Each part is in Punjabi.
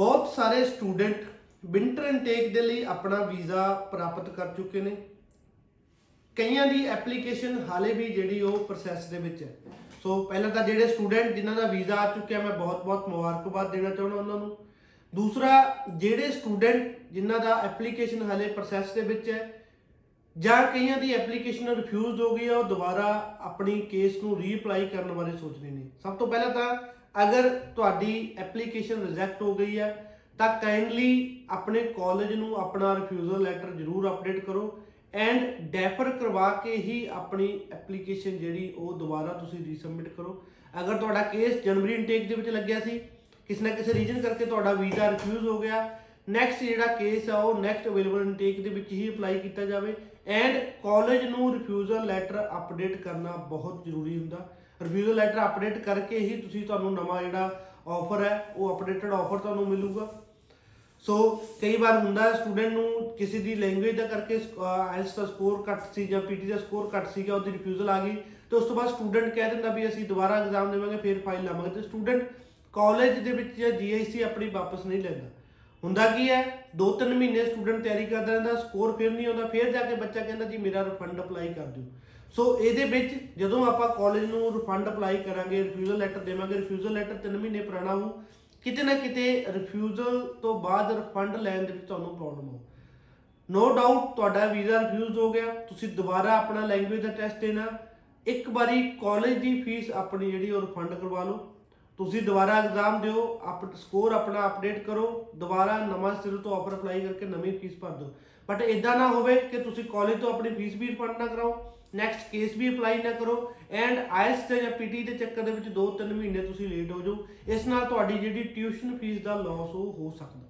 ਬਹੁਤ ਸਾਰੇ ਸਟੂਡੈਂਟ ਵਿੰਟਰ ਇਨਟੇਕ ਦੇ ਲਈ ਆਪਣਾ ਵੀਜ਼ਾ ਪ੍ਰਾਪਤ ਕਰ ਚੁੱਕੇ ਨੇ। ਕਈਆਂ ਦੀ ਐਪਲੀਕੇਸ਼ਨ ਹਾਲੇ ਵੀ ਜਿਹੜੀ ਉਹ ਪ੍ਰੋਸੈਸ ਦੇ ਵਿੱਚ ਹੈ। ਸੋ ਪਹਿਲਾਂ ਤਾਂ ਜਿਹੜੇ ਸਟੂਡੈਂਟ ਜਿਨ੍ਹਾਂ ਦਾ ਵੀਜ਼ਾ ਆ ਚੁੱਕਿਆ, ਮੈਂ ਬਹੁਤ-ਬਹੁਤ ਮੁਬਾਰਕਬਾਦ ਦੇਣਾ ਚਾਹੁੰਦਾ ਉਹਨਾਂ ਨੂੰ। ਦੂਸਰਾ, ਜਿਹੜੇ ਸਟੂਡੈਂਟ ਜਿਨ੍ਹਾਂ ਦਾ ਐਪਲੀਕੇਸ਼ਨ ਹਾਲੇ ਪ੍ਰੋਸੈਸ ਦੇ ਵਿੱਚ ਹੈ, ਜਾਂ ਕਈਆਂ ਦੀ ਐਪਲੀਕੇਸ਼ਨ ਰਿਫਿਊਜ਼ਡ ਹੋ ਗਈ ਹੈ, ਉਹ ਦੁਬਾਰਾ ਆਪਣੀ ਕੇਸ ਨੂੰ ਰੀਅਪਲਾਈ ਕਰਨ ਬਾਰੇ ਸੋਚ ਰਹੇ ਨੇ। ਸਭ ਤੋਂ ਪਹਿਲਾਂ ਤਾਂ ਅਗਰ ਤੁਹਾਡੀ ਐਪਲੀਕੇਸ਼ਨ ਰਿਜੈਕਟ ਹੋ ਗਈ ਹੈ, ਤਾਂ ਕਾਈਂਡਲੀ ਆਪਣੇ ਕਾਲਜ ਨੂੰ ਆਪਣਾ ਰਿਫਿਊਜ਼ਲ ਲੈਟਰ ਜ਼ਰੂਰ ਅਪਡੇਟ ਕਰੋ ਐਂਡ ਡੈਫਰ ਕਰਵਾ ਕੇ ਹੀ ਆਪਣੀ ਐਪਲੀਕੇਸ਼ਨ ਜਿਹੜੀ ਉਹ ਦੁਬਾਰਾ ਤੁਸੀਂ ਰੀਸਬਮਿਟ ਕਰੋ। ਅਗਰ ਤੁਹਾਡਾ ਕੇਸ ਜਨਵਰੀ ਇਨਟੇਕ ਦੇ ਵਿੱਚ ਲੱਗਿਆ ਸੀ, ਕਿਸੇ ਨਾ ਕਿਸੇ ਰੀਜਨ ਕਰਕੇ ਤੁਹਾਡਾ ਵੀਜ਼ਾ ਰਿਫਿਊਜ਼ ਹੋ ਗਿਆ ਨੈਕਸਟ ਜਿਹੜਾ ਕੇਸ ਆ, ਉਹ ਨੈਕਸਟ ਅਵੇਲੇਬਲ ਇਨਟੇਕ ਦੇ ਵਿੱਚ ਹੀ ਅਪਲਾਈ ਕੀਤਾ ਜਾਵੇ ਐਂਡ ਕਾਲਜ ਨੂੰ ਰਿਫਿਊਜ਼ਲ ਲੈਟਰ ਅਪਡੇਟ ਕਰਨਾ ਬਹੁਤ ਜ਼ਰੂਰੀ ਹੁੰਦਾ। ਰਿਫਿਊਜ਼ਲ ਲੈਟਰ ਅਪਡੇਟ ਕਰਕੇ ਹੀ ਤੁਸੀਂ ਤੁਹਾਨੂੰ ਨਵਾਂ ਜਿਹੜਾ ਆਫਰ ਹੈ, ਉਹ ਅਪਡੇਟਡ ਆਫਰ ਤੁਹਾਨੂੰ ਮਿਲੂਗਾ। ਸੋ ਕਈ ਵਾਰ ਹੁੰਦਾ ਸਟੂਡੈਂਟ ਨੂੰ ਕਿਸੇ ਦੀ ਲੈਂਗੁਏਜ ਦਾ ਕਰਕੇ ਆਇਲਸ ਦਾ ਸਕੋਰ ਘੱਟ ਸੀ ਜਾਂ ਪੀਟੀ ਦਾ ਸਕੋਰ ਘੱਟ ਸੀਗਾ ਉਹਦੀ ਰਿਫਿਊਜ਼ਲ ਆ ਗਈ, ਤੇ ਉਸ ਤੋਂ ਬਾਅਦ ਸਟੂਡੈਂਟ ਕਹਿ ਦਿੰਦਾ ਵੀ ਅਸੀਂ ਦੁਬਾਰਾ ਐਗਜ਼ਾਮ ਦੇਵਾਂਗੇ, ਫਿਰ ਫਾਈਲ ਲਾਵਾਂਗੇ। ਤੇ ਸਟੂਡੈਂਟ ਕਾਲਜ ਦੇ ਵਿੱਚ ਜਾਂ ਜੀਆਈਸੀ ਆਪਣੀ ਵਾਪਸ ਨਹੀਂ ਲੈਂਦਾ। ਹੁੰਦਾ ਕੀ ਹੈ? 2-3 ਮਹੀਨੇ ਸਟੂਡੈਂਟ ਤਿਆਰੀ ਕਰਦਾ ਰਹਿੰਦਾ ਸਕੋਰ ਫਿਰ ਨਹੀਂ ਆਉਂਦਾ, ਫਿਰ ਜਾ ਕੇ ਬੱਚਾ ਕਹਿੰਦਾ, ਜੀ, ਮੇਰਾ ਰਿਫੰਡ ਅਪਲਾਈ ਕਰ ਦਿਓ। ਸੋ ਇਹਦੇ ਵਿੱਚ ਜਦੋਂ ਆਪਾਂ ਕਾਲਜ ਨੂੰ ਰਿਫੰਡ ਅਪਲਾਈ ਕਰਾਂਗੇ ਰਿਫਿਊਜ਼ਲ ਲੈਟਰ ਦੇਵਾਂਗੇ ਰਿਫਿਊਜ਼ਲ ਲੈਟਰ 3 ਮਹੀਨੇ ਪੁਰਾਣਾ ਹੋ ਕਿਤੇ ਨਾ ਕਿਤੇ ਰਿਫਿਊਜ਼ਲ ਤੋਂ ਬਾਅਦ ਰਿਫੰਡ ਲੈਣ ਦੇ ਵਿੱਚ ਤੁਹਾਨੂੰ ਪ੍ਰੋਬਲਮ ਹੋ ਨੋ ਡਾਊਟ ਤੁਹਾਡਾ ਵੀਜ਼ਾ ਰਿਫਿਊਜ਼ ਹੋ ਗਿਆ, ਤੁਸੀਂ ਦੁਬਾਰਾ ਆਪਣਾ ਲੈਂਗੁਏਜ ਦਾ ਟੈਸਟ ਦੇਣਾ, ਇੱਕ ਵਾਰੀ ਕਾਲਜ ਦੀ ਫੀਸ ਆਪਣੀ ਜਿਹੜੀ ਉਹ ਰਿਫੰਡ ਕਰਵਾ ਲਓ। ਤੁਸੀਂ ਦੁਬਾਰਾ ਐਗਜ਼ਾਮ ਦਿਓ, ਆਪ ਸਕੋਰ ਆਪਣਾ ਅਪਡੇਟ ਕਰੋ, ਦੁਬਾਰਾ ਨਵਾਂ ਸਿਰ ਤੋਂ ਆਫਰ ਅਪਲਾਈ ਕਰਕੇ ਨਵੀਂ ਫੀਸ ਭਰ ਦਿਓ। ਬਟ ਇਦਾਂ ਨਾ ਹੋਵੇ ਕਿ ਤੁਸੀਂ ਕਾਲਜ ਤੋਂ ਆਪਣੀ ਫੀਸ ਵੀ ਰਿਫੰਡ ਨਾ ਕਰਾਓ ਨੈਕਸਟ ਕੇਸ ਵੀ ਅਪਲਾਈ ਨਾ ਕਰੋ ਐਂਡ ਆਇਲਸ ਤੇ ਜਾਂ ਪੀਟੀ ਦੇ ਚੱਕਰ ਦੇ ਵਿੱਚ 2-3 ਮਹੀਨੇ ਤੁਸੀਂ ਲੇਟ ਹੋ ਜਾਓ, ਇਸ ਨਾਲ ਤੁਹਾਡੀ ਜਿਹੜੀ ਟਿਊਸ਼ਨ ਫੀਸ ਦਾ ਲਾਸ ਉਹ ਹੋ ਸਕਦਾ।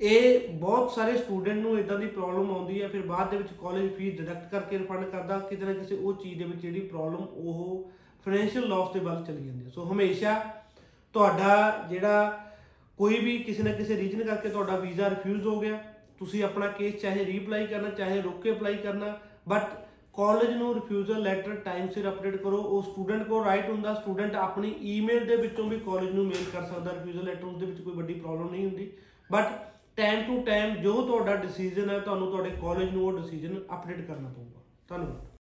ਇਹ ਬਹੁਤ ਸਾਰੇ ਸਟੂਡੈਂਟ ਨੂੰ ਇਦਾਂ ਦੀ ਪ੍ਰੋਬਲਮ ਆਉਂਦੀ ਹੈ, ਫਿਰ ਬਾਅਦ ਦੇ ਵਿੱਚ ਕਾਲਜ ਫੀਸ ਡਿਡਕਟ ਕਰਕੇ ਰਿਫੰਡ ਕਰਦਾ, ਕਿਤੇ ਨਾ ਕਿਸੇ ਉਹ ਚੀਜ਼ ਦੇ ਵਿੱਚ ਜਿਹੜੀ ਪ੍ਰੋਬਲਮ ਉਹ ਫਾਈਨੈਂਸ਼ੀਅਲ ਲਾਸ ਦੇ ਵੱਲ ਚਲੀ ਜਾਂਦੀ ਹੈ ਸੋ ਹਮੇਸ਼ਾ ਤੁਹਾਡਾ ਜਿਹੜਾ ਕੋਈ ਵੀ ਕਿਸੇ ਨਾ ਕਿਸੇ ਰੀਜਨ ਕਰਕੇ ਤੁਹਾਡਾ ਵੀਜ਼ਾ ਰਿਫਿਊਜ਼ ਹੋ ਗਿਆ, ਤੁਸੀਂ ਆਪਣਾ ਕੇਸ ਚਾਹੇ ਰੀਅਪਲਾਈ ਕਰਨਾ, ਚਾਹੇ ਰੋਕ ਕੇ ਅਪਲਾਈ ਕਰਨਾ ਬਟ ਕਾਲਜ ਨੂੰ ਰਿਫਿਊਜ਼ਲ ਲੈਟਰ ਟਾਈਮ ਸਿਰ ਅਪਡੇਟ ਕਰੋ। ਉਹ ਸਟੂਡੈਂਟ ਕੋਲ ਰਾਈਟ ਹੁੰਦਾ ਸਟੂਡੈਂਟ ਆਪਣੀ ਈਮੇਲ ਦੇ ਵਿੱਚੋਂ ਵੀ ਕਾਲਜ ਨੂੰ ਮੇਲ ਕਰ ਸਕਦਾ ਰਿਫਿਊਜ਼ਲ ਲੈਟਰ ਉਸ ਦੇ ਵਿੱਚ ਕੋਈ ਵੱਡੀ ਪ੍ਰੋਬਲਮ ਨਹੀਂ ਹੁੰਦੀ। ਬਟ ਟਾਈਮ ਟੂ ਟਾਈਮ ਜੋ ਤੁਹਾਡਾ ਡਿਸੀਜਨ ਹੈ, ਤੁਹਾਨੂੰ ਤੁਹਾਡੇ ਕਾਲਜ ਨੂੰ ਉਹ ਡਿਸੀਜਨ ਅਪਡੇਟ ਕਰਨਾ ਪਊਗਾ। ਧੰਨਵਾਦ।